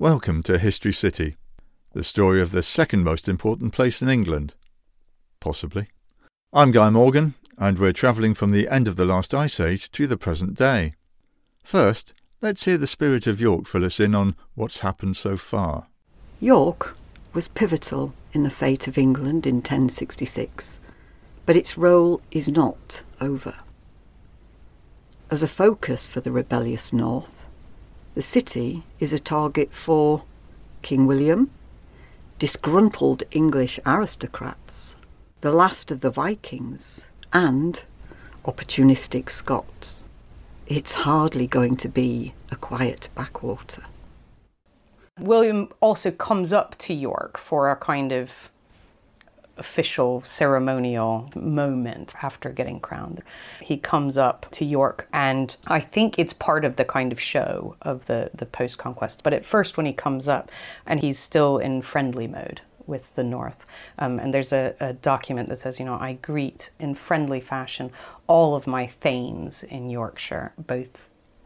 Welcome to History City, the story of the second most important place in England. Possibly. I'm Guy Morgan, and we're travelling from the end of the last ice age to the present day. First, let's hear the spirit of York fill us in on what's happened so far. York was pivotal in the fate of England in 1066, but its role is not over. As a focus for the rebellious North, the city is a target for King William, disgruntled English aristocrats, the last of the Vikings, and opportunistic Scots. It's hardly going to be a quiet backwater. William also comes up to York for a kind of official ceremonial moment after getting crowned. He comes up to York, and I think it's part of the kind of show of the, the post conquest. But at first, when he comes up, and he's still in friendly mode with the North. Um, and there's a, a, document that says, you know, I greet in friendly fashion all of my thanes in Yorkshire, both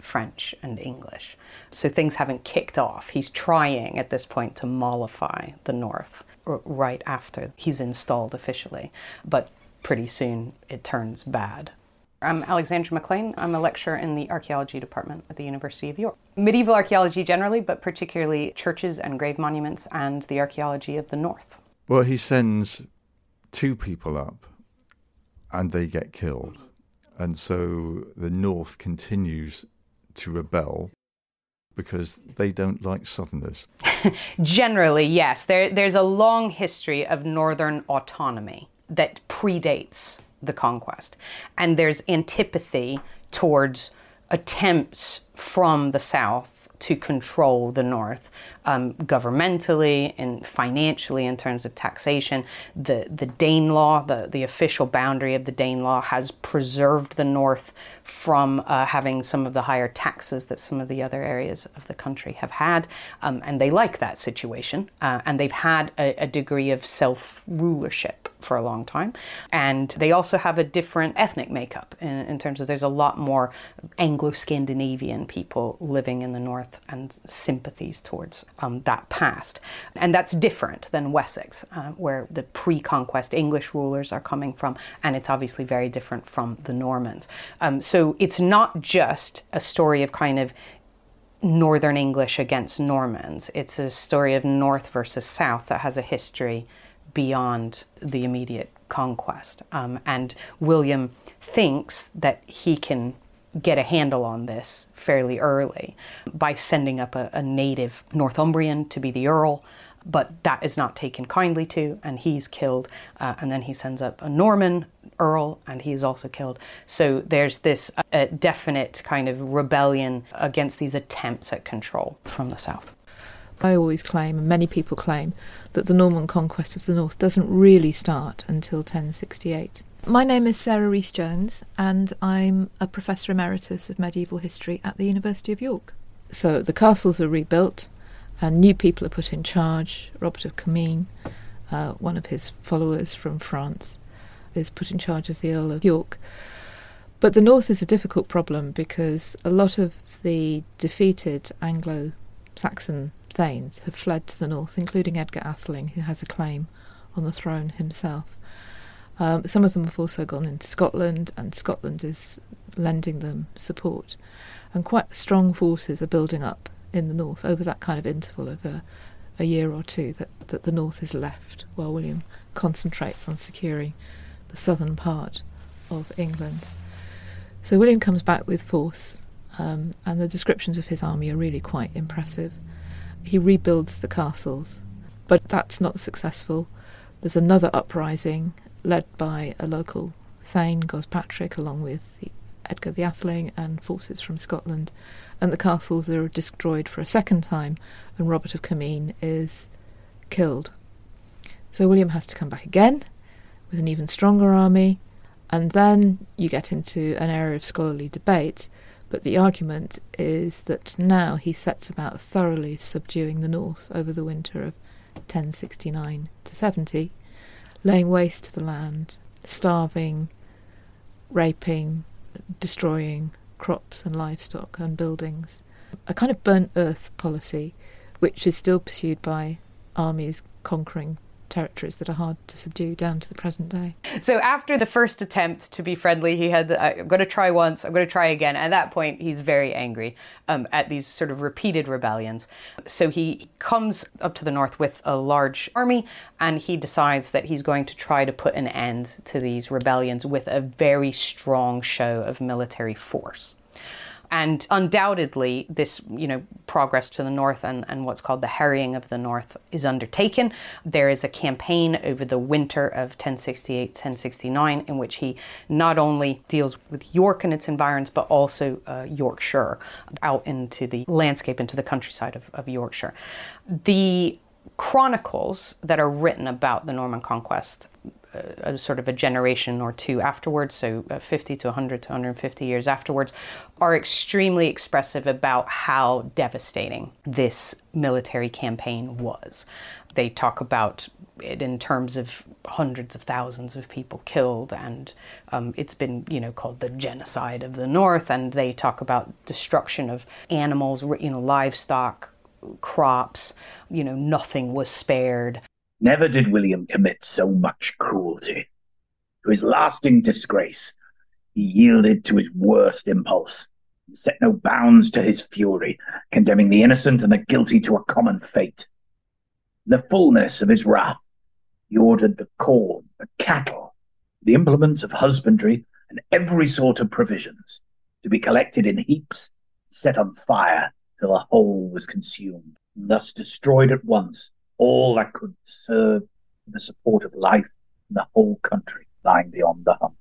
French and English. So things haven't kicked off. He's trying at this point to mollify the North right after he's installed officially, but pretty soon it turns bad. I'm Aleksandra McClain. I'm a lecturer in the archaeology department at the University of York. Medieval archaeology generally, but particularly churches and grave monuments and the archaeology of the North. Well, he sends two people up and they get killed. And so the North continues to rebel because they don't like Southerners. Generally, yes. There, there's a long history of Northern autonomy that predates the conquest. And there's antipathy towards attempts from the South to control the North um, governmentally and financially in terms of taxation. The, the Danelaw, the, the official boundary of the Danelaw, has preserved the North from uh, having some of the higher taxes that some of the other areas of the country have had. Um, and they like that situation. Uh, and they've had a, a degree of self rulership for a long time. And they also have a different ethnic makeup in, in terms of there's a lot more Anglo Scandinavian people living in the North and sympathies towards um, that past. And that's different than Wessex, uh, where the pre conquest English rulers are coming from, and it's obviously very different from the Normans. Um, so it's not just a story of kind of Northern English against Normans, it's a story of North versus South that has a history beyond the immediate conquest. Um, and William thinks that he can get a handle on this fairly early by sending up a, a native Northumbrian to be the Earl but that is not taken kindly to, and he's killed. Uh, and then he sends up a Norman earl, and he is also killed. So there's this uh, definite kind of rebellion against these attempts at control from the south. I always claim, and many people claim, that the Norman conquest of the north doesn't really start until 1068. My name is Sarah Rees Jones, and I'm a Professor Emeritus of Medieval History at the University of York. So the castles are rebuilt, and new people are put in charge. Robert of Comines, uh, one of his followers from France, is put in charge as the Earl of York. But the north is a difficult problem because a lot of the defeated Anglo Saxon thanes have fled to the north, including Edgar Atheling, who has a claim on the throne himself. Um, some of them have also gone into Scotland, and Scotland is lending them support. And quite strong forces are building up in the north over that kind of interval of a, a year or two that, that the north is left while William concentrates on securing the southern part of England. So William comes back with force, um, and the descriptions of his army are really quite impressive. He rebuilds the castles, but that's not successful. There's another uprising led by a local Thane, Gospatrick, along with the Edgar the Atheling and forces from Scotland, and the castles are destroyed for a second time, and Robert of Comines is killed. So William has to come back again with an even stronger army, and then you get into an area of scholarly debate. But the argument is that now he sets about thoroughly subduing the north over the winter of 1069 to 70 laying waste to the land, starving, raping, destroying crops and livestock and buildings. A kind of burnt earth policy which is still pursued by armies conquering territories that are hard to subdue down to the present day. So after the first attempt to be friendly, he had, the, I'm going to try once, I'm going to try again. At that point, he's very angry um, at these sort of repeated rebellions. So he comes up to the north with a large army and he decides that he's going to try to put an end to these rebellions with a very strong show of military force. And undoubtedly, this you know progress to the north and, and what's called the harrying of the north is undertaken. There is a campaign over the winter of 1068-1069 in which he not only deals with York and its environs, but also uh, Yorkshire, out into the landscape, into the countryside of, of Yorkshire. The chronicles that are written about the Norman conquest a, sort of a generation or two afterwards, so uh, 50 to 100 to 150 years afterwards, are extremely expressive about how devastating this military campaign was. They talk about it in terms of hundreds of thousands of people killed, and um, it's been, you know, called the genocide of the North. And they talk about destruction of animals, you know, livestock, crops. You know, nothing was spared. Never did William commit so much cruelty. To his lasting disgrace, he yielded to his worst impulse and set no bounds to his fury, condemning the innocent and the guilty to a common fate. In the fullness of his wrath, he ordered the corn, the cattle, the implements of husbandry, and every sort of provisions to be collected in heaps, and set on fire till the whole was consumed, and thus destroyed at once all that could serve the support of life in the whole country lying beyond the Humber.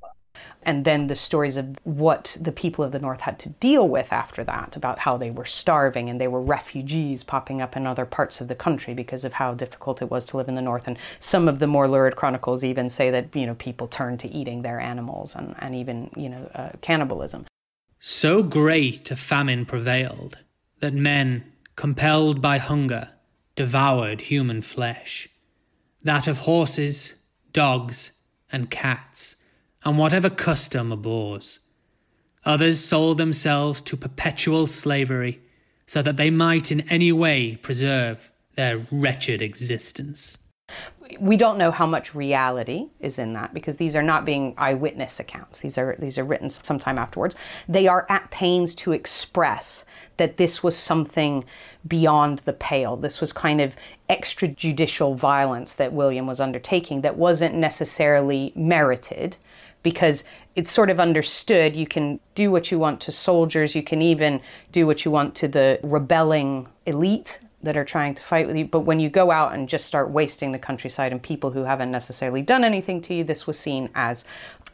And then the stories of what the people of the North had to deal with after that, about how they were starving and they were refugees popping up in other parts of the country because of how difficult it was to live in the North. And some of the more lurid chronicles even say that, you know, people turned to eating their animals and, and even, you know, uh, cannibalism. So great a famine prevailed that men, compelled by hunger, devoured human flesh, that of horses, dogs, and cats, and whatever custom abhors. Others sold themselves to perpetual slavery, so that they might in any way preserve their wretched existence we don't know how much reality is in that because these are not being eyewitness accounts. These are these are written sometime afterwards. They are at pains to express that this was something beyond the pale. This was kind of extrajudicial violence that William was undertaking that wasn't necessarily merited because it's sort of understood you can do what you want to soldiers, you can even do what you want to the rebelling elite that are trying to fight with you. But when you go out and just start wasting the countryside and people who haven't necessarily done anything to you, this was seen as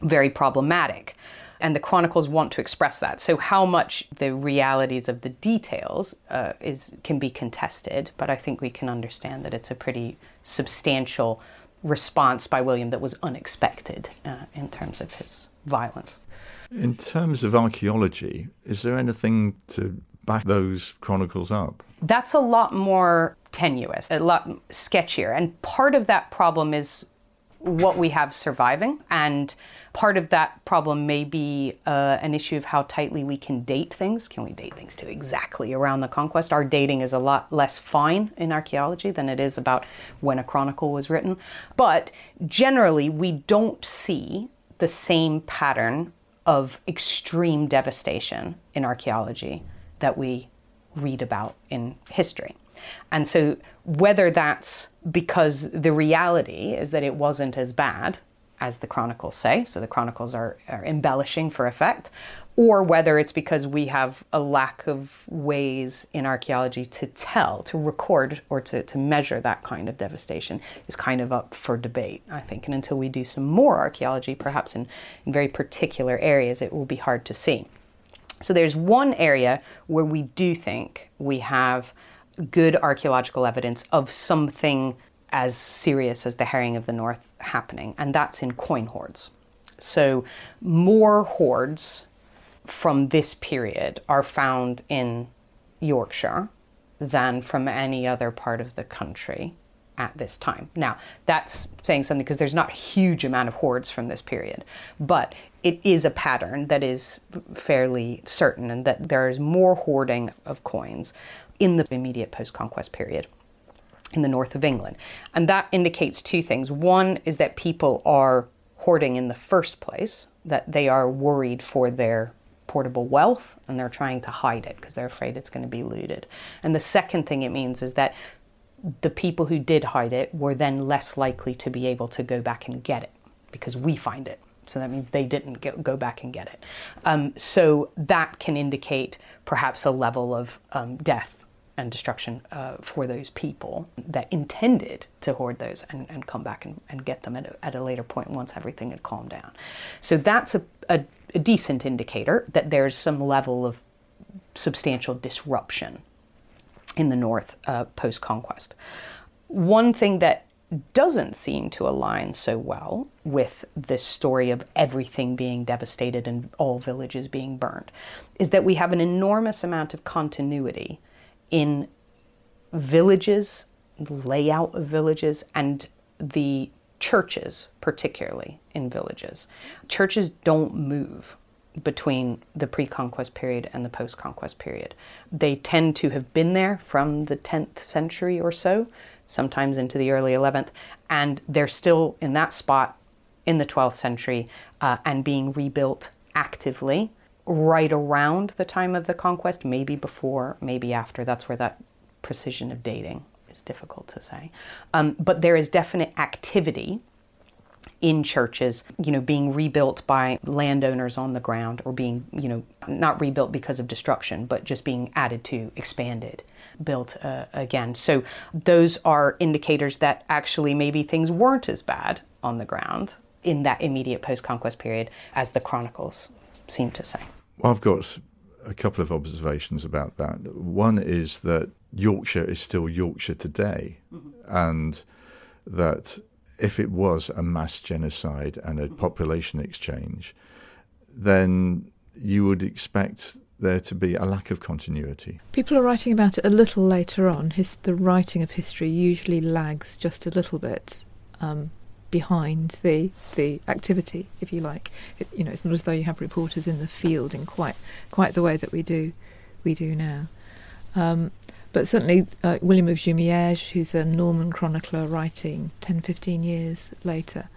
very problematic. And the chronicles want to express that. So, how much the realities of the details uh, is can be contested, but I think we can understand that it's a pretty substantial response by William that was unexpected uh, in terms of his violence. In terms of archaeology, is there anything to back those chronicles up? That's a lot more tenuous, a lot sketchier. And part of that problem is what we have surviving. And part of that problem may be uh, an issue of how tightly we can date things. Can we date things to exactly around the conquest? Our dating is a lot less fine in archaeology than it is about when a chronicle was written. But generally, we don't see the same pattern of extreme devastation in archaeology that we read about in history. And so, whether that's because the reality is that it wasn't as bad as the chronicles say, so the chronicles are, are embellishing for effect, or whether it's because we have a lack of ways in archaeology to tell, to record, or to, to measure that kind of devastation is kind of up for debate, I think. And until we do some more archaeology, perhaps in, in very particular areas, it will be hard to see. So there's one area where we do think we have good archaeological evidence of something as serious as the harrying of the North happening, and that's in coin hoards. So more hoards from this period are found in Yorkshire than from any other part of the country at this time. Now, that's saying something because there's not a huge amount of hoards from this period, but it is a pattern that is fairly certain and that there is more hoarding of coins in the immediate post conquest period in the north of England. And that indicates two things. One is that people are hoarding in the first place, that they are worried for their portable wealth and they're trying to hide it because they're afraid it's going to be looted. And the second thing it means is that the people who did hide it were then less likely to be able to go back and get it because we find it. So that means they didn't get, go back and get it. Um, so that can indicate perhaps a level of um, death and destruction uh, for those people that intended to hoard those and, and come back and, and get them at a, at a, later point once everything had calmed down. So that's a, a, a decent indicator that there's some level of substantial disruption in the North uh, post conquest. One thing that doesn't seem to align so well with this story of everything being devastated and all villages being burned is that we have an enormous amount of continuity in villages, layout of villages, and the churches, particularly in villages. Churches don't move between the pre conquest period and the post conquest period. They tend to have been there from the 10th century or so, sometimes into the early 11th, and they're still in that spot in the 12th century uh, and being rebuilt actively right around the time of the conquest, maybe before, maybe after. That's where that precision of dating is difficult to say. Um, but there is definite activity in churches, you know, being rebuilt by landowners on the ground or being, you know, not rebuilt because of destruction, but just being added to, expanded, built uh, again. So those are indicators that actually maybe things weren't as bad on the ground in that immediate post conquest period as the chronicles seem to say. Well, I've got a couple of observations about that. One is that Yorkshire is still Yorkshire today, mm-hmm. and that if it was a mass genocide and a population exchange, then you would expect there to be a lack of continuity. People are writing about it a little later on. His, the writing of history usually lags just a little bit um, behind the the activity, if you like. It, you know, it's not as though you have reporters in the field in quite quite the way that we do we do now. Um, but certainly, uh, William of Jumièges, who's a Norman chronicler writing 10, 15 years later,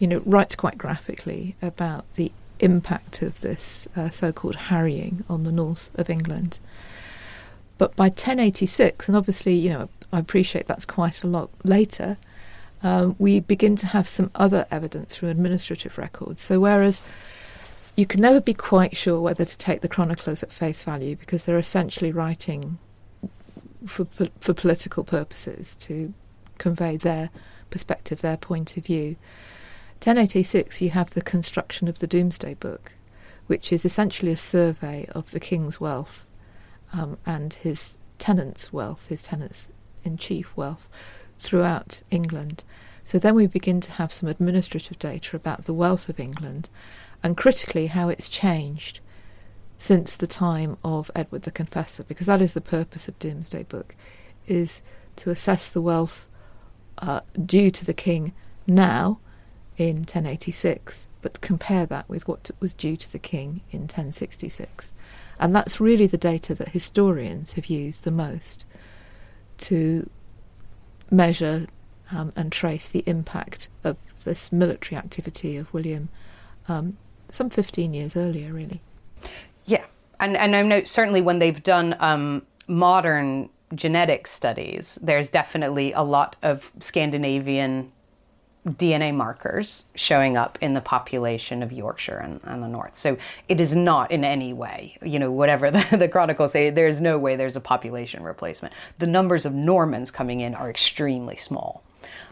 you know, writes quite graphically about the impact of this uh, so-called harrying on the north of England. But by 1086, and obviously, you know, I appreciate that's quite a lot later, um, we begin to have some other evidence through administrative records. So, whereas you can never be quite sure whether to take the chroniclers at face value because they're essentially writing for, for political purposes to convey their perspective, their point of view. 1086, you have the construction of the Domesday Book, which is essentially a survey of the king's wealth um, and his tenants' wealth, his tenants in chief wealth, throughout England. So then we begin to have some administrative data about the wealth of England and critically how it's changed since the time of Edward the Confessor, because that is the purpose of Domesday Book, is to assess the wealth uh, due to the king now in 1086, but compare that with what was due to the king in 1066. And that's really the data that historians have used the most to measure um, and trace the impact of this military activity of William um, some 15 years earlier, really. Yeah, and, and I know certainly when they've done um, modern genetic studies, there's definitely a lot of Scandinavian DNA markers showing up in the population of Yorkshire and, and, the North. So it is not in any way, you know, whatever the, the chronicles say, there's no way there's a population replacement. The numbers of Normans coming in are extremely small.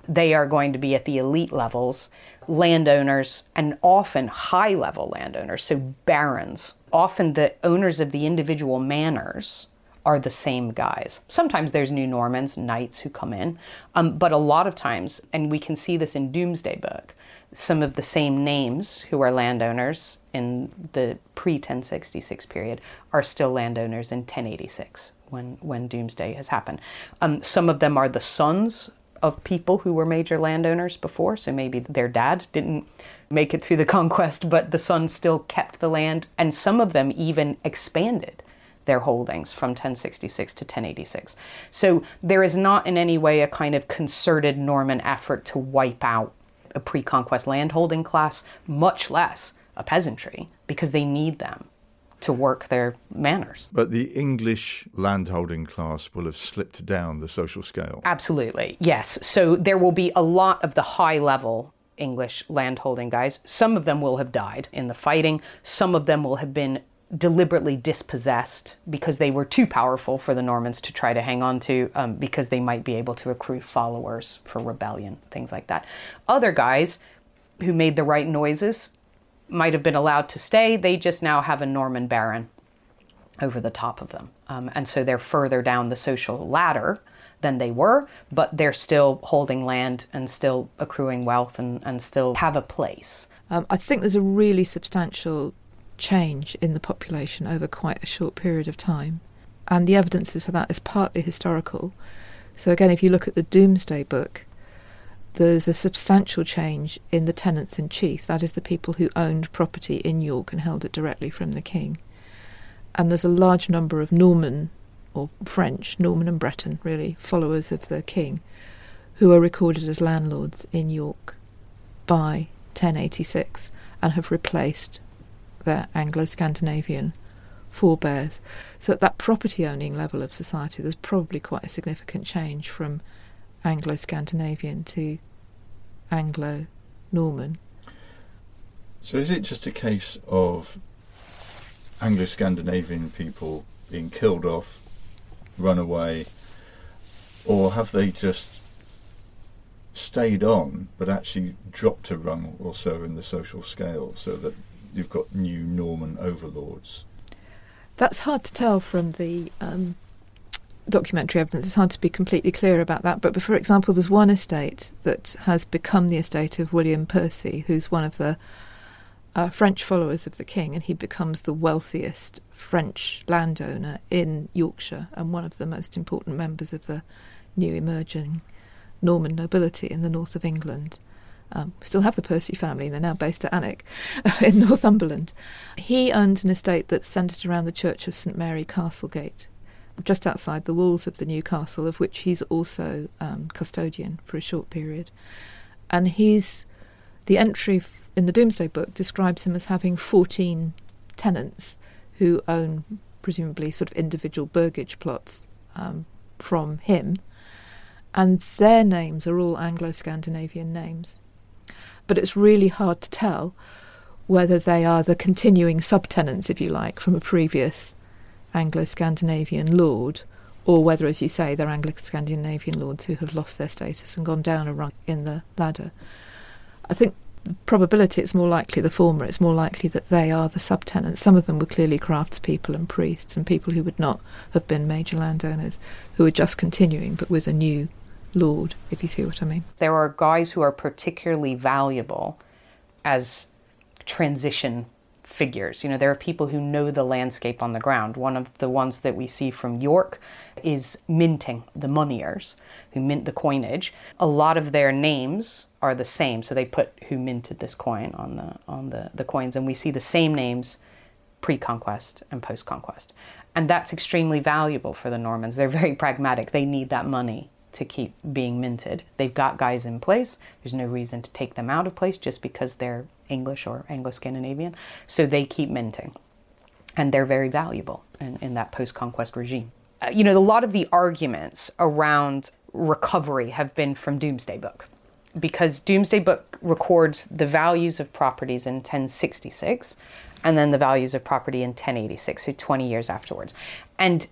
They are going to be at the elite levels, landowners, and often high level landowners, so barons. Often the owners of the individual manors are the same guys. Sometimes there's new Normans, knights who come in, um, but a lot of times, and we can see this in Domesday Book, some of the same names who are landowners in the pre 1066 period are still landowners in 1086 when, when Domesday has happened. Um, some of them are the sons of people who were major landowners before, so maybe their dad didn't make it through the conquest, but the son still kept the land, and some of them even expanded their holdings from 1066 to 1086. So there is not in any way a kind of concerted Norman effort to wipe out a pre conquest landholding class, much less a peasantry, because they need them to work their manors. But the English landholding class will have slipped down the social scale. Absolutely, yes. So there will be a lot of the high level English landholding guys. Some of them will have died in the fighting, some of them will have been deliberately dispossessed because they were too powerful for the Normans to try to hang on to um, because they might be able to accrue followers for rebellion, things like that. Other guys who made the right noises might have been allowed to stay. They just now have a Norman baron over the top of them. Um, and so they're further down the social ladder than they were, but they're still holding land and still accruing wealth and, and still have a place. Um, I think there's a really substantial change in the population over quite a short period of time. And the evidence for that is partly historical. So, again, if you look at the Domesday Book, there's a substantial change in the tenants in chief, that is, the people who owned property in York and held it directly from the king. And there's a large number of Norman or French, Norman and Breton, really, followers of the king, who are recorded as landlords in York by 1086 and have replaced their Anglo Scandinavian forebears. So, at that property owning level of society, there's probably quite a significant change from Anglo Scandinavian to Anglo Norman. So, is it just a case of Anglo Scandinavian people being killed off, run away, or have they just stayed on but actually dropped a rung or so in the social scale so that you've got new Norman overlords? That's hard to tell from the um, documentary evidence. It's hard to be completely clear about that. But for example, there's one estate that has become the estate of William Percy, who's one of the uh, French followers of the king, and he becomes the wealthiest French landowner in Yorkshire and one of the most important members of the new emerging Norman nobility in the north of England. Um, still have the Percy family, they're now based at Alnwick in Northumberland. He owns an estate that's centred around the Church of St Mary Castlegate, just outside the walls of the new castle, of which he's also um, custodian for a short period. And he's the entry in the Domesday Book describes him as having 14 tenants who own presumably sort of individual burgage plots um, from him, and their names are all Anglo Scandinavian names. But it's really hard to tell whether they are the continuing subtenants, if you like, from a previous Anglo Scandinavian lord, or whether, as you say, they're Anglo Scandinavian lords who have lost their status and gone down a rung in the ladder. I think probability it's more likely the former. It's more likely that they are the subtenants. Some of them were clearly craftspeople and priests and people who would not have been major landowners, who are just continuing but with a new lord, if you see what I mean. There are guys who are particularly valuable as transition figures. You know, there are people who know the landscape on the ground. One of the ones that we see from York is minting, the moneyers who mint the coinage. A lot of their names are the same, so they put who minted this coin on the on the, the coins, and we see the same names pre-conquest and post-conquest. And that's extremely valuable for the Normans. They're very pragmatic. They need that money to keep being minted. They've got guys in place. There's no reason to take them out of place just because they're English or Anglo Scandinavian. So they keep minting. And they're very valuable in, in that post conquest regime. Uh, you know, a lot of the arguments around recovery have been from Domesday Book because Domesday Book records the values of properties in 1066 and then the values of property in 1086, so 20 years afterwards. And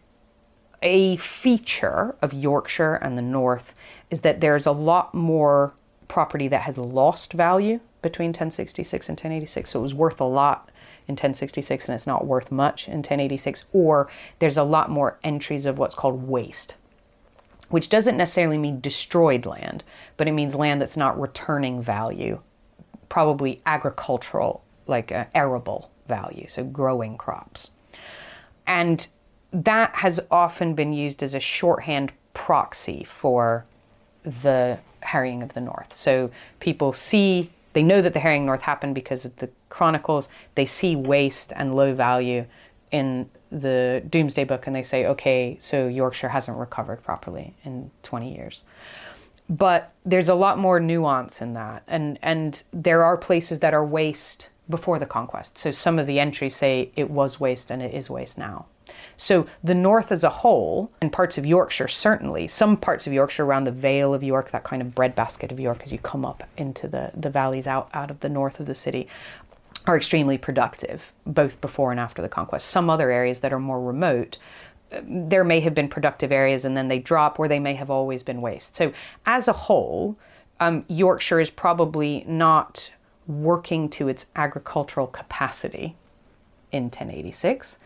a feature of Yorkshire and the North is that there's a lot more property that has lost value between 1066 and 1086. So it was worth a lot in 1066 and it's not worth much in 1086. Or there's a lot more entries of what's called waste, which doesn't necessarily mean destroyed land, but it means land that's not returning value, probably agricultural, like uh, arable value, so growing crops. And that has often been used as a shorthand proxy for the harrying of the North. So people see, they know that the harrying North happened because of the chronicles. They see waste and low value in the Domesday Book and they say, okay, so Yorkshire hasn't recovered properly in 20 years. But there's a lot more nuance in that. And, and there are places that are waste before the conquest. So some of the entries say it was waste and it is waste now. So the north as a whole, and parts of Yorkshire certainly, some parts of Yorkshire around the Vale of York, that kind of breadbasket of York as you come up into the, the valleys out, out of the north of the city, are extremely productive, both before and after the conquest. Some other areas that are more remote, there may have been productive areas and then they drop, or they may have always been waste. So, as a whole, um, Yorkshire is probably not working to its agricultural capacity in 1086.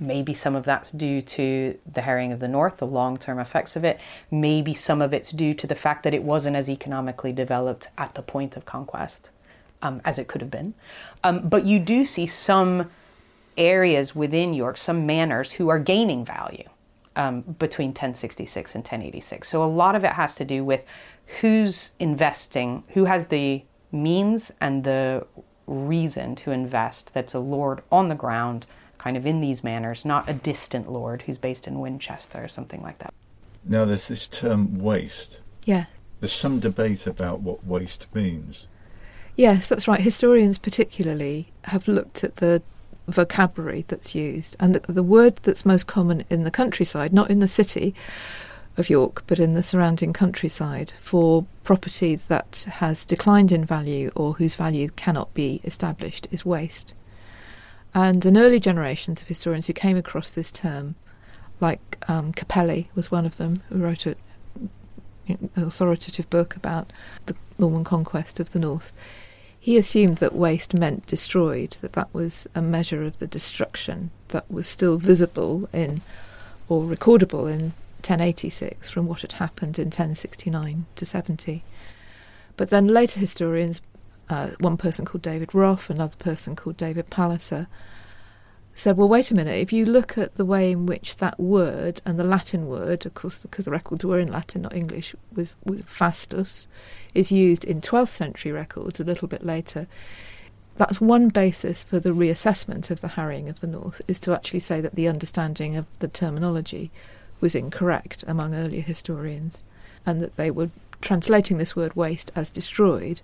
Maybe some of that's due to the harrying of the North, the long term effects of it. Maybe some of it's due to the fact that it wasn't as economically developed at the point of conquest um, as it could have been. Um, but you do see some areas within York, some manors, who are gaining value um, between 1066 and 1086. So a lot of it has to do with who's investing, who has the means and the reason to invest that's a lord on the ground, kind of in these manors, not a distant lord who's based in Winchester or something like that. Now, there's this term waste. Yeah. There's some debate about what waste means. Yes, that's right. Historians, particularly, have looked at the vocabulary that's used, and the, the, word that's most common in the countryside, not in the city of York, but in the surrounding countryside, for property that has declined in value or whose value cannot be established, is waste. And in early generations of historians who came across this term, like um, Kapelle was one of them, who wrote a, an authoritative book about the Norman conquest of the north, he assumed that waste meant destroyed, that that was a measure of the destruction that was still visible in or recordable in 1086 from what had happened in 1069 to 70. But then later historians, uh, one person called David Roffe, another person called David Palliser, said, well, wait a minute, if you look at the way in which that word and the Latin word, of course, because the records were in Latin, not English, was, was fastus, is used in 12th century records a little bit later, that's one basis for the reassessment of the harrying of the North, is to actually say that the understanding of the terminology was incorrect among earlier historians, and that they were translating this word waste as destroyed,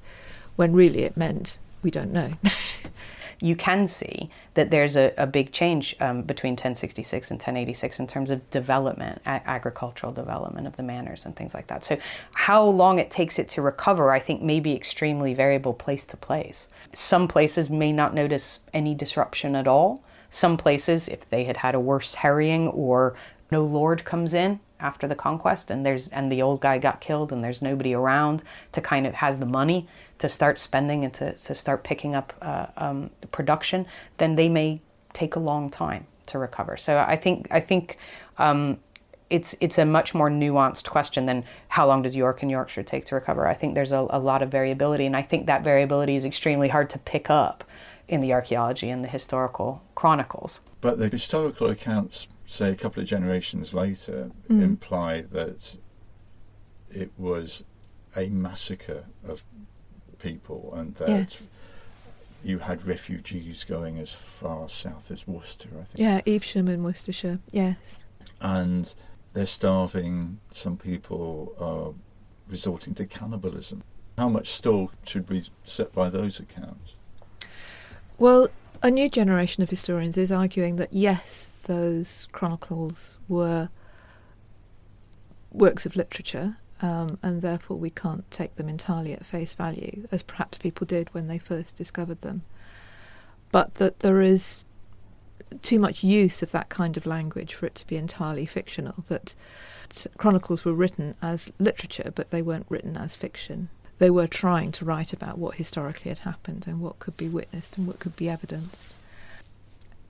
when really it meant we don't know. you can see that there's a, a big change um, between 1066 and 1086 in terms of development, a- agricultural development of the manors and things like that. So, how long it takes it to recover, I think, may be extremely variable place to place. Some places may not notice any disruption at all. Some places, if they had had a worse harrying or no lord comes in after the conquest and there's and the old guy got killed and there's nobody around to kind of has the money to start spending and to, to start picking up uh, um, production, then they may take a long time to recover. So I think I think um, it's it's a much more nuanced question than how long does York and Yorkshire take to recover. I think there's a, a lot of variability, and I think that variability is extremely hard to pick up in the archaeology and the historical chronicles. But the historical accounts, say a couple of generations later, mm. imply that it was a massacre of people and that yes. you had refugees going as far south as Worcester, I think. Yeah, Evesham in Worcestershire, yes. And they're starving, some people are resorting to cannibalism. How much store should we set by those accounts? Well, a new generation of historians is arguing that yes, those chronicles were works of literature um, and therefore we can't take them entirely at face value, as perhaps people did when they first discovered them. But that there is too much use of that kind of language for it to be entirely fictional, that chronicles were written as literature, but they weren't written as fiction. They were trying to write about what historically had happened and what could be witnessed and what could be evidenced.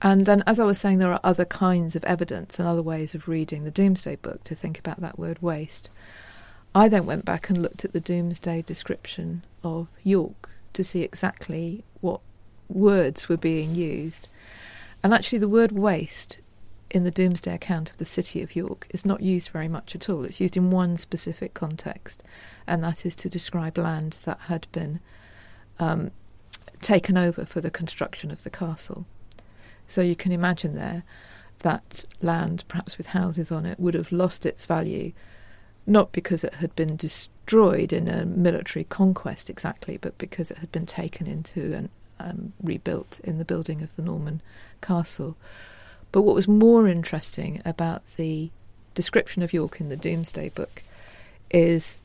And then, as I was saying, there are other kinds of evidence and other ways of reading the Domesday Book to think about that word waste. I then went back and looked at the Domesday description of York to see exactly what words were being used. And actually, the word waste in the Domesday account of the city of York is not used very much at all. It's used in one specific context, and that is to describe land that had been um, taken over for the construction of the castle. So you can imagine there that land, perhaps with houses on it, would have lost its value, not because it had been destroyed in a military conquest exactly, but because it had been taken into and um, rebuilt in the building of the Norman castle. But what was more interesting about the description of York in the Domesday Book is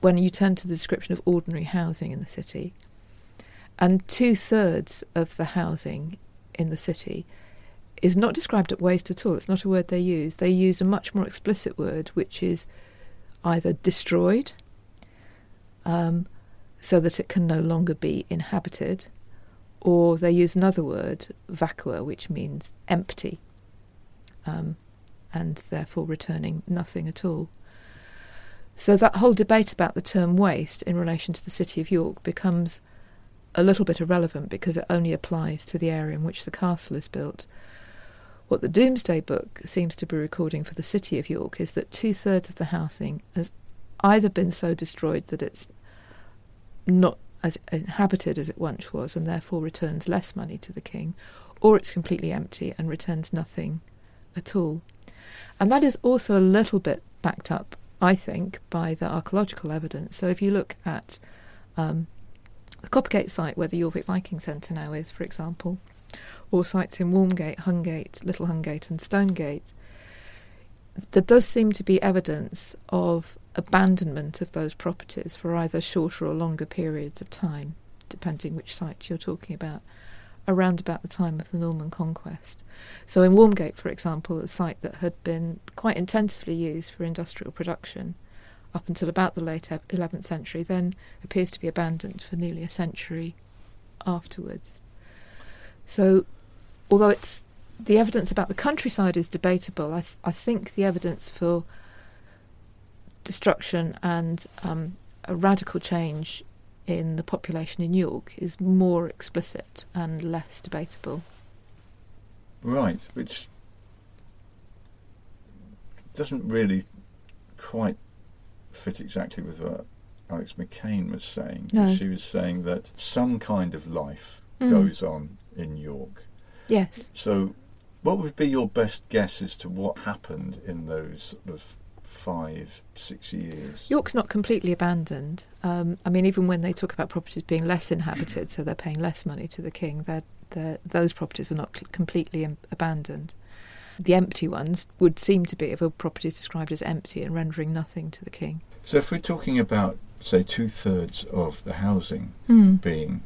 when you turn to the description of ordinary housing in the city, and two thirds of the housing in the city is not described at waste at all. It's not a word they use. They use a much more explicit word, which is either destroyed, um, so that it can no longer be inhabited, or they use another word, vacua, which means empty, um, and therefore returning nothing at all. So that whole debate about the term waste in relation to the city of York becomes a little bit irrelevant because it only applies to the area in which the castle is built. What the Domesday Book seems to be recording for the city of York is that two thirds of the housing has either been so destroyed that it's not as inhabited as it once was and therefore returns less money to the king, or it's completely empty and returns nothing at all. And that is also a little bit backed up, I think, by the archaeological evidence. So if you look at um, the Coppergate site where the Jorvik Viking Centre now is, for example, or sites in Walmgate, Hungate, Little Hungate, and Stonegate, there does seem to be evidence of abandonment of those properties for either shorter or longer periods of time, depending which site you're talking about, around about the time of the Norman conquest. So in Walmgate, for example, a site that had been quite intensively used for industrial production up until about the late 11th century, then appears to be abandoned for nearly a century afterwards. So, although it's the evidence about the countryside is debatable, I, th- I think the evidence for destruction and um, a radical change in the population in York is more explicit and less debatable. Right, which doesn't really quite fit exactly with what Alex McClain was saying. No. She was saying that some kind of life Mm. goes on in York. Yes. So, what would be your best guess as to what happened in those sort of five, six years? York's not completely abandoned. Um, I mean, even when they talk about properties being less inhabited, so they're paying less money to the king, they're, they're, those properties are not completely Im- abandoned. The empty ones would seem to be of properties described as empty and rendering nothing to the king. So, if we're talking about, say, two thirds of the housing Mm. being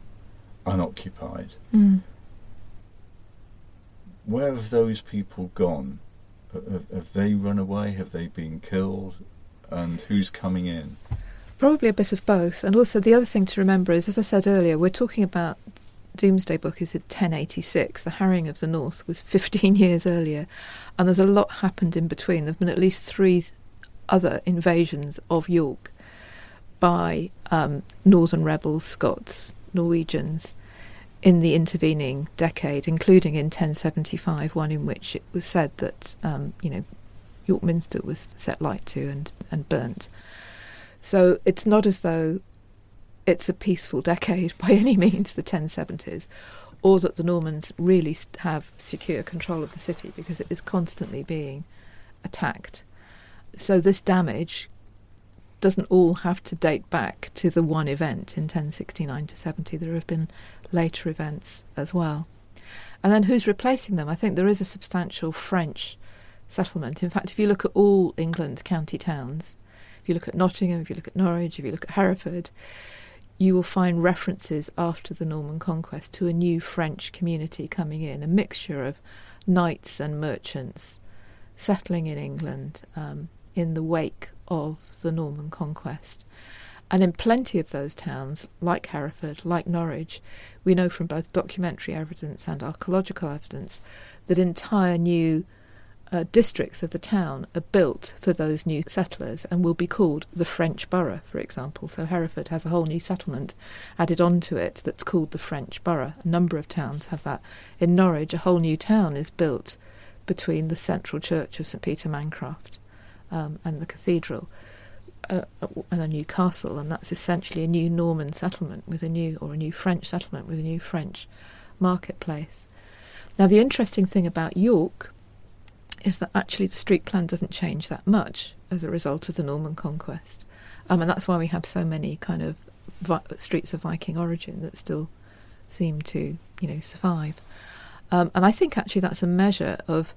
unoccupied, Mm. where have those people gone? Have, they run away? Have they been killed? And who's coming in? Probably a bit of both. And also, the other thing to remember is, as I said earlier, we're talking about Domesday Book is in 1086. The harrying of the North was 15 years earlier, and there's a lot happened in between. There have been at least three other invasions of York by um, northern rebels, Scots, Norwegians, in the intervening decade, including in 1075, one in which it was said that um, you know York Minster was set light to and and burnt. So it's not as though it's a peaceful decade by any means, the 1070s, or that the Normans really have secure control of the city because it is constantly being attacked. So this damage doesn't all have to date back to the one event in 1069 to 70. There have been later events as well. And then who's replacing them? I think there is a substantial French settlement. In fact, if you look at all England's county towns, if you look at Nottingham, if you look at Norwich, if you look at Hereford, you will find references after the Norman conquest to a new French community coming in, a mixture of knights and merchants settling in England um, in the wake of the Norman conquest. And in plenty of those towns, like Hereford, like Norwich, we know from both documentary evidence and archaeological evidence that entire new uh, districts of the town are built for those new settlers and will be called the French borough, for example. So Hereford has a whole new settlement added onto it that's called the French borough. A number of towns have that. In Norwich, a whole new town is built between the central church of St Peter Mancroft um, and the cathedral. Uh, and a new castle, and that's essentially a new Norman settlement with a new, or a new French settlement with a new French marketplace. Now, the interesting thing about York is that actually the street plan doesn't change that much as a result of the Norman conquest. Um, and that's why we have so many kind of vi- streets of Viking origin that still seem to, you know, survive. Um, and I think actually that's a measure of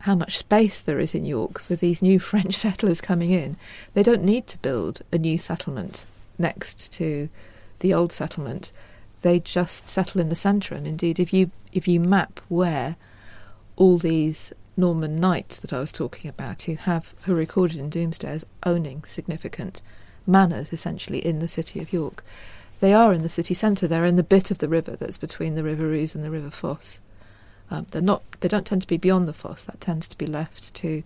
how much space there is in York for these new French settlers coming in. They don't need to build a new settlement next to the old settlement. They just settle in the centre. And indeed, if you if you map where all these Norman knights that I was talking about, who have who are recorded in Domesday as owning significant manors, essentially in the city of York, they are in the city centre. They're in the bit of the river that's between the River Ouse and the River Foss. Um, they're not. They don't tend to be beyond the Foss. That tends to be left to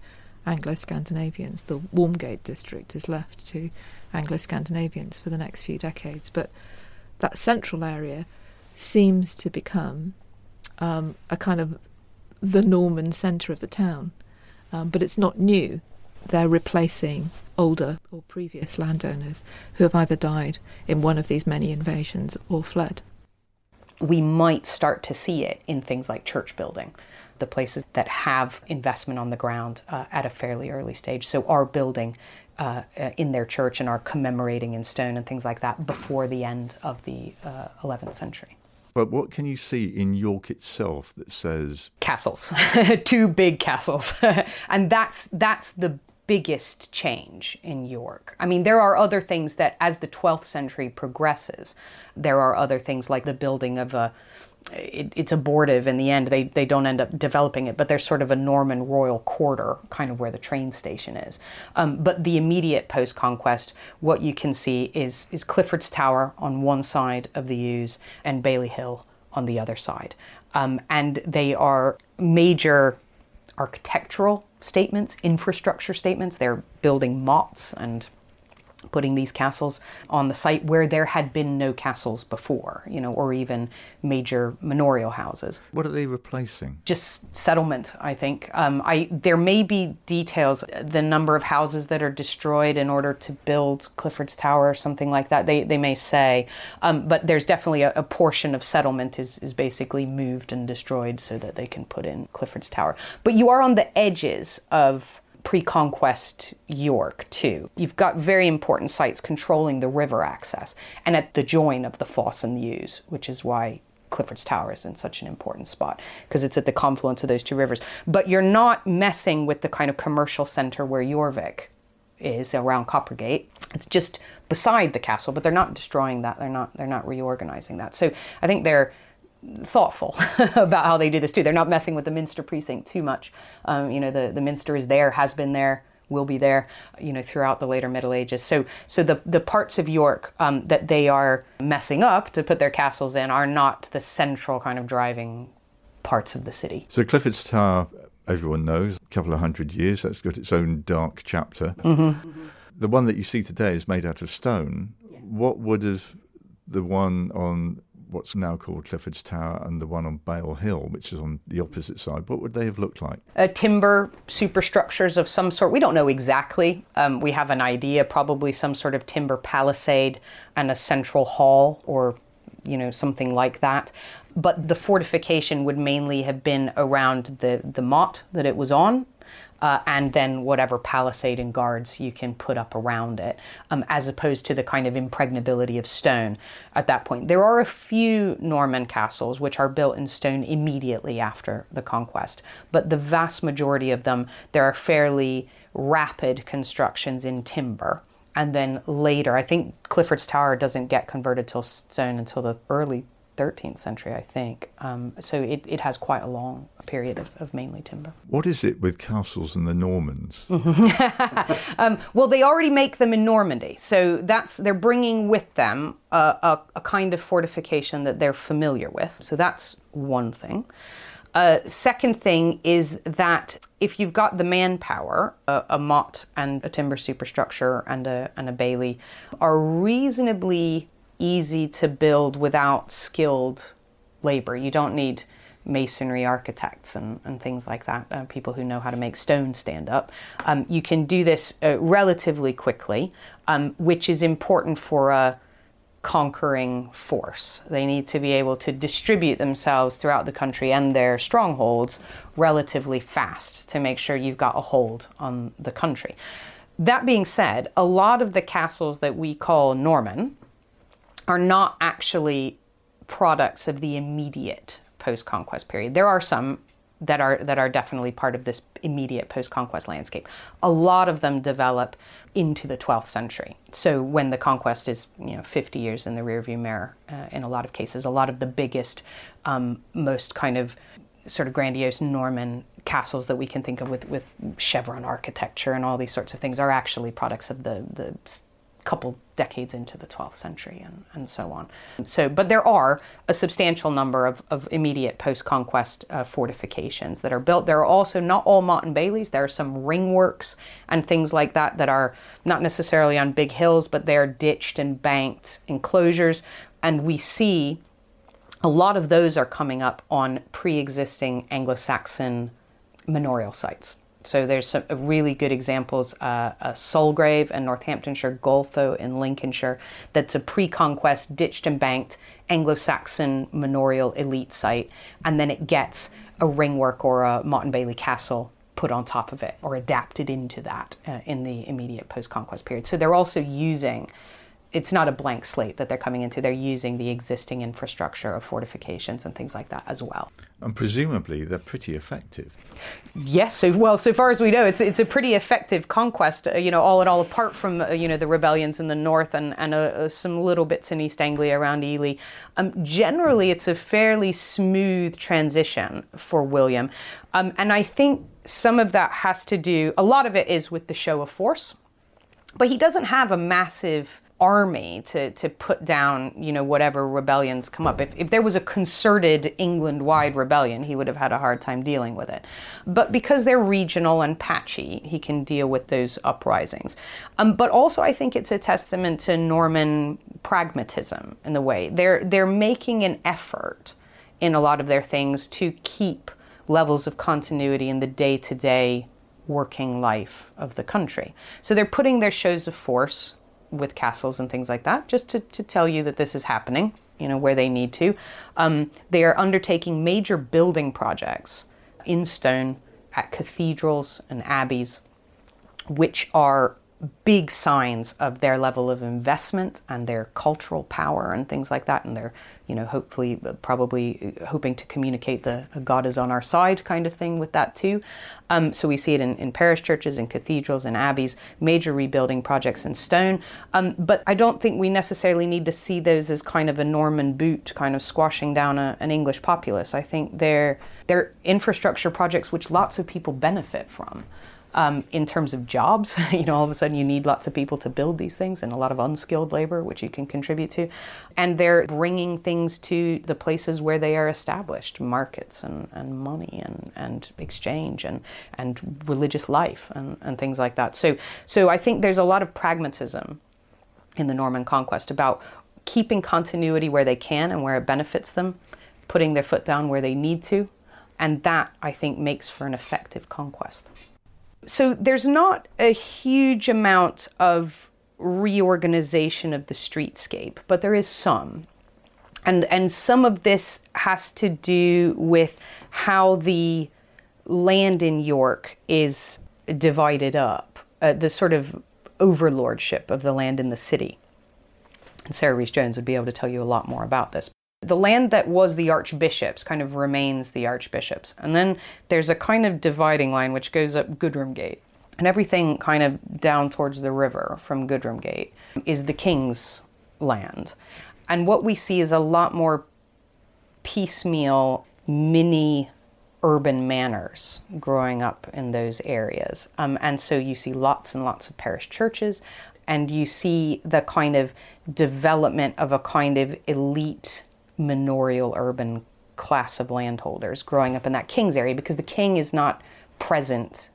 Anglo-Scandinavians. The Walmgate district is left to Anglo-Scandinavians for the next few decades. But that central area seems to become um, a kind of the Norman centre of the town. Um, but it's not new. They're replacing older or previous landowners who have either died in one of these many invasions or fled. We might start to see it in things like church building, the places that have investment on the ground uh, at a fairly early stage. So, are building uh, uh, in their church and are commemorating in stone and things like that before the end of the uh, 11th century. But what can you see in York itself that says castles, two big castles, and that's that's the biggest change in York. I mean, there are other things that, as the 12th century progresses, there are other things like the building of a it, it's abortive in the end. They they don't end up developing it, but there's sort of a Norman royal quarter, kind of where the train station is. Um, but the immediate post conquest, what you can see is is Clifford's Tower on one side of the Ouse and Baile Hill on the other side, um, and they are major architectural statements, infrastructure statements. They're building mottes and putting these castles on the site where there had been no castles before, you know, or even major manorial houses. What are they replacing? Just settlement, I think. Um, I there may be details, the number of houses that are destroyed in order to build Clifford's Tower or something like that. They they may say, um, but there's definitely a, a portion of settlement is is basically moved and destroyed so that they can put in Clifford's Tower. But you are on the edges of pre conquest York, too. You've got very important sites controlling the river access and at the join of the Foss and the Ouse, which is why Clifford's Tower is in such an important spot because it's at the confluence of those two rivers. But you're not messing with the kind of commercial center where Jorvik is around Coppergate. It's just beside the castle, but they're not destroying that. They're not they're not reorganizing that. So I think they're thoughtful about how they do this too. They're not messing with the Minster precinct too much. Um, you know, the, the Minster is there, has been there, will be there, you know, throughout the later Middle Ages. So, so the the parts of York um, that they are messing up to put their castles in are not the central kind of driving parts of the city. So Clifford's Tower, everyone knows, a couple of hundred years. That's got its own dark chapter. Mm-hmm. Mm-hmm. The one that you see today is made out of stone. Yeah. What would have the one on what's now called Clifford's Tower and the one on Baile Hill, which is on the opposite side, what would they have looked like? Uh, timber superstructures of some sort. We don't know exactly. Um, we have an idea, probably some sort of timber palisade and a central hall or you know something like that but the fortification would mainly have been around the the motte that it was on uh, and then whatever palisade and guards you can put up around it, um, as opposed to the kind of impregnability of stone at that point. There are a few Norman castles which are built in stone immediately after the conquest, but the vast majority of them, there are fairly rapid constructions in timber. And then later, I think Clifford's Tower doesn't get converted to stone until the early 13th century, I think. Um, so it, it has quite a long period of, of, mainly timber. What is it with castles and the Normans? um, well, they already make them in Normandy, so that's they're bringing with them a, a, a kind of fortification that they're familiar with. So that's one thing. Uh, second thing is that if you've got the manpower, a, a motte and a timber superstructure and a, and a bailey are reasonably easy to build without skilled labor. You don't need masonry architects and, and things like that, uh, people who know how to make stone stand up. Um, you can do this uh, relatively quickly, um, which is important for a conquering force. They need to be able to distribute themselves throughout the country and their strongholds relatively fast to make sure you've got a hold on the country. That being said, a lot of the castles that we call Norman are not actually products of the immediate post conquest period. There are some that are that are definitely part of this immediate post-conquest landscape. A lot of them develop into the 12th century. So when the conquest is you know 50 years in the rearview mirror, uh, in a lot of cases, a lot of the biggest, um, most kind of sort of grandiose Norman castles that we can think of with with chevron architecture and all these sorts of things are actually products of the the couple decades into the 12th century and, and so on. So, but there are a substantial number of, of immediate post-conquest uh, fortifications that are built. There are also not all Motte and Baileys. There are some ringworks and things like that that are not necessarily on big hills, but they are ditched and banked enclosures. And we see a lot of those are coming up on pre-existing Anglo-Saxon manorial sites. So there's some really good examples, uh, uh, Sulgrave in Northamptonshire, Goltho in Lincolnshire, that's a pre-conquest ditched and banked Anglo-Saxon manorial elite site, and then it gets a ringwork or a Motte and Bailey castle put on top of it or adapted into that uh, in the immediate post-conquest period. So they're also using it's not a blank slate that they're coming into. They're using the existing infrastructure of fortifications and things like that as well. And presumably they're pretty effective. Yes, so well, so far as we know, it's it's a pretty effective conquest. Uh, you know, all in all, apart from uh, you know the rebellions in the north and and uh, uh some little bits in East Anglia around Ely. Um, generally, it's a fairly smooth transition for William, um, and I think some of that has to do. A lot of it is with the show of force, but he doesn't have a massive army to, to put down, you know, whatever rebellions come up. If, if there was a concerted England wide rebellion, he would have had a hard time dealing with it. But because they're regional and patchy, he can deal with those uprisings. Um, but also, I think it's a testament to Norman pragmatism in the way they're, they're making an effort in a lot of their things to keep levels of continuity in the day to day working life of the country. So they're putting their shows of force with castles and things like that, just to, to tell you that this is happening, you know, where they need to. Um, they are undertaking major building projects in stone at cathedrals and abbeys, which are big signs of their level of investment and their cultural power and things like that. And they're you know hopefully probably hoping to communicate the god is on our side kind of thing with that too. Um, so we see it in, in parish churches and cathedrals and abbeys major rebuilding projects in stone. Um, but i don't think we necessarily need to see those as kind of a norman boot kind of squashing down a, an english populace. I think they're they're infrastructure projects which lots of people benefit from um, in terms of jobs. you know, all of a sudden you need lots of people to build these things and a lot of unskilled labor, which you can contribute to. And they're bringing things to the places where they are established markets and, and money and, and exchange and, and religious life and, and things like that. So, so I think there's a lot of pragmatism in the Norman conquest about keeping continuity where they can and where it benefits them, putting their foot down where they need to. And that, I think, makes for an effective conquest. So there's not a huge amount of reorganization of the streetscape, but there is some. And, and some of this has to do with how the land in York is divided up, uh, the sort of overlordship of the land in the city. And Sarah Rees Jones would be able to tell you a lot more about this. The land that was the archbishop's kind of remains the archbishop's. And then there's a kind of dividing line which goes up Goodramgate. And everything kind of down towards the river from Goodramgate is the king's land. And what we see is a lot more piecemeal mini urban manors growing up in those areas. Um, and so you see lots and lots of parish churches, and you see the kind of development of a kind of elite manorial urban class of landholders growing up in that king's area because the king is not present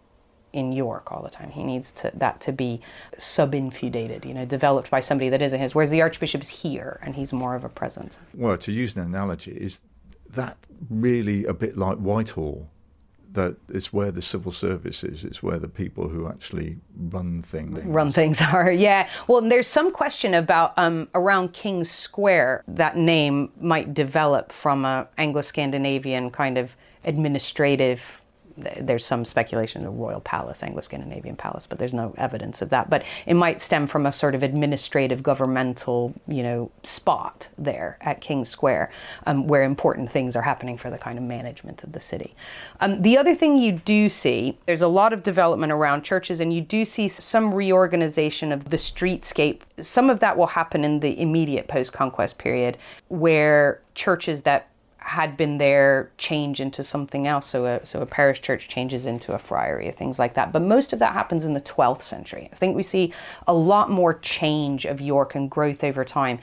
in York all the time. He needs to, that to be sub-infeudated, you know, developed by somebody that isn't his. Whereas the archbishop is here and he's more of a presence. Well, to use an analogy, is that really a bit like Whitehall? That it's where the civil service is. It's where the people who actually run things run things are. Yeah. Well, there's some question about um, around King's Square. That name might develop from a Anglo-Scandinavian kind of administrative there's some speculation of royal palace, Anglo-Scandinavian palace, but there's no evidence of that. But it might stem from a sort of administrative, governmental, you know, spot there at King's Square, um, where important things are happening for the kind of management of the city. Um, the other thing you do see, there's a lot of development around churches, and you do see some reorganization of the streetscape. Some of that will happen in the immediate post-conquest period, where churches that had been there change into something else. So a, so a parish church changes into a friary, things like that. But most of that happens in the 12th century. I think we see a lot more change of York and growth over time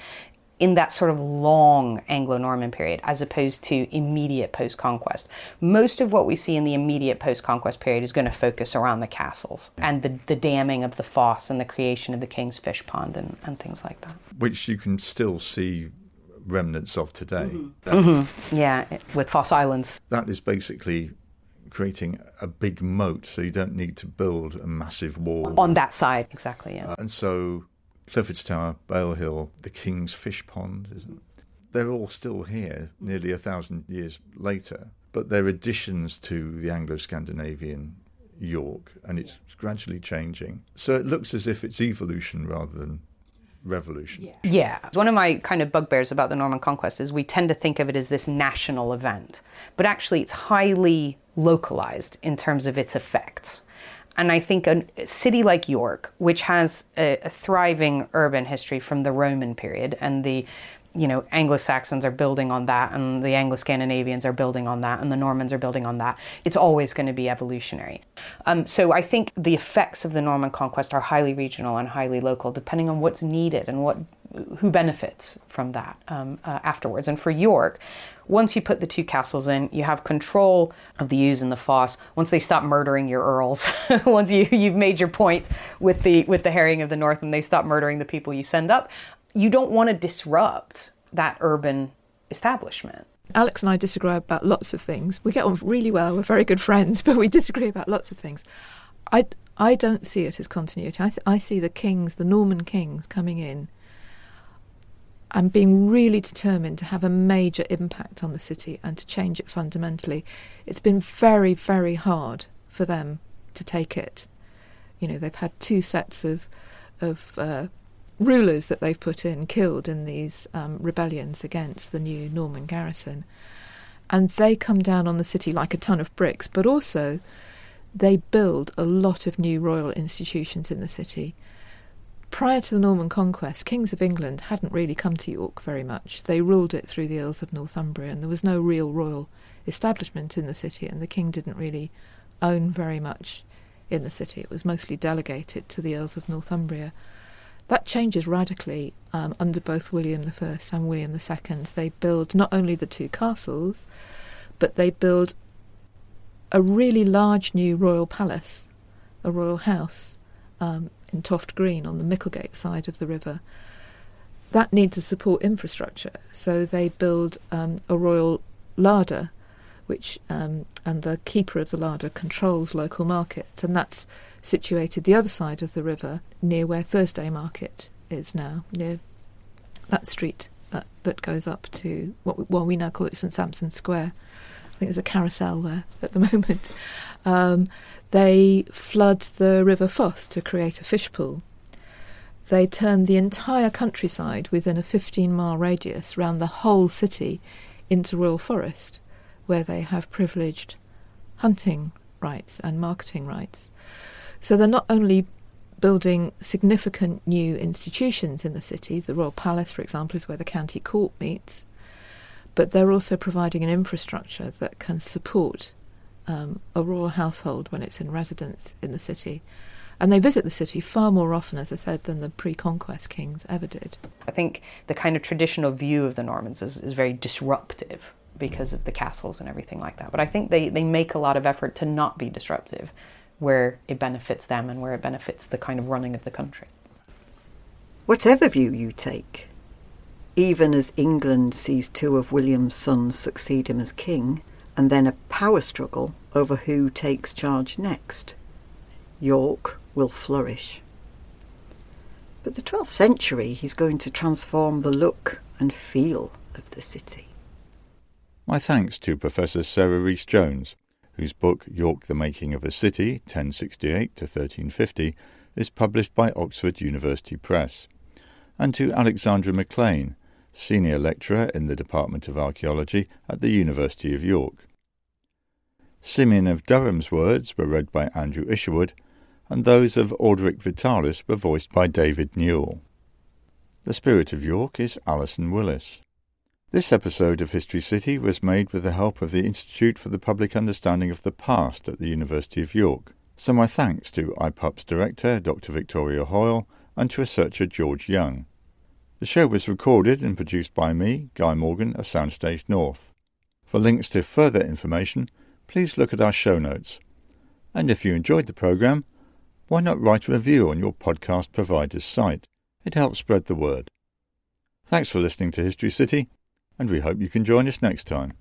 in that sort of long Anglo Norman period as opposed to immediate post conquest. Most of what we see in the immediate post conquest period is going to focus around the castles and the, the damming of the Foss and the creation of the King's Fish Pond and, and things like that. Which you can still see remnants of today. Mm-hmm. Mm-hmm. Yeah, with Foss Islands. That is basically creating a big moat, so you don't need to build a massive wall. On that side, exactly, yeah. Uh, and so Clifford's Tower, Baile Hill, the King's Fish Pond, they're all still here nearly a thousand years later, but they're additions to the Anglo Scandinavian York, and it's gradually changing. So it looks as if it's evolution rather than revolution. Yeah. yeah. One of my kind of bugbears about the Norman conquest is we tend to think of it as this national event, but actually it's highly localized in terms of its effects. And I think a city like York, which has a, a thriving urban history from the Roman period and the you know, Anglo Saxons are building on that, and the Anglo Scandinavians are building on that, and the Normans are building on that. It's always going to be evolutionary. Um, so I think the effects of the Norman conquest are highly regional and highly local, depending on what's needed and what who benefits from that um, uh, afterwards. And for York, once you put the two castles in, you have control of the Ouse and the Foss. Once they stop murdering your earls, once you, you've made your point with the with the harrying of the North, and they stop murdering the people you send up, you don't want to disrupt that urban establishment. Alex and I disagree about lots of things. We get on really well, we're very good friends, but we disagree about lots of things. I, I don't see it as continuity. I, th- I see the kings, the Norman kings, coming in and being really determined to have a major impact on the city and to change it fundamentally. It's been very, very hard for them to take it. You know, they've had two sets of of uh, rulers that they've put in killed in these um, rebellions against the new Norman garrison. And they come down on the city like a ton of bricks, but also they build a lot of new royal institutions in the city. Prior to the Norman conquest, kings of England hadn't really come to York very much. They ruled it through the Earls of Northumbria, and there was no real royal establishment in the city, and the king didn't really own very much in the city. It was mostly delegated to the Earls of Northumbria. That changes radically um, under both William I and William II. They build not only the two castles, but they build a really large new royal palace, a royal house um, in Toft Green on the Micklegate side of the river. That needs to support infrastructure, so they build um, a royal larder, which um, and the keeper of the larder controls local markets, and that's situated the other side of the river, near where Thursday Market is now, near that street that, that goes up to what well we now call it St Sampson's Square. I think there's a carousel there at the moment. Um, they flood the River Foss to create a fish pool. They turn the entire countryside within a 15 mile radius round the whole city into Royal Forest, where they have privileged hunting rights and marketing rights. So they're not only building significant new institutions in the city, the Royal Palace, for example, is where the county court meets, but they're also providing an infrastructure that can support um, a royal household when it's in residence in the city. And they visit the city far more often, as I said, than the pre conquest kings ever did. I think the kind of traditional view of the Normans is, is very disruptive because of the castles and everything like that. But I think they, they make a lot of effort to not be disruptive where it benefits them and where it benefits the kind of running of the country. Whatever view you take, even as England sees two of William's sons succeed him as king, and then a power struggle over who takes charge next. York will flourish. But the 12th century is going to transform the look and feel of the city. My thanks to Professor Sarah Rees Jones, whose book York the Making of a City, 1068 to 1350, is published by Oxford University Press, and to Aleksandra McClain, Senior Lecturer in the Department of Archaeology at the University of York. Symeon of Durham's words were read by Andrew Isherwood, and those of Orderic Vitalis were voiced by David Newell. The spirit of York is Alison Willis. This episode of History City was made with the help of the Institute for the Public Understanding of the Past at the University of York. So my thanks to IPUP's director, Dr. Victoria Hoyle, and to researcher George Young. The show was recorded and produced by me, Guy Morgan of Soundstage North. For links to further information, please look at our show notes. And if you enjoyed the programme, why not write a review on your podcast provider's site? It helps spread the word. Thanks for listening to History City, and we hope you can join us next time.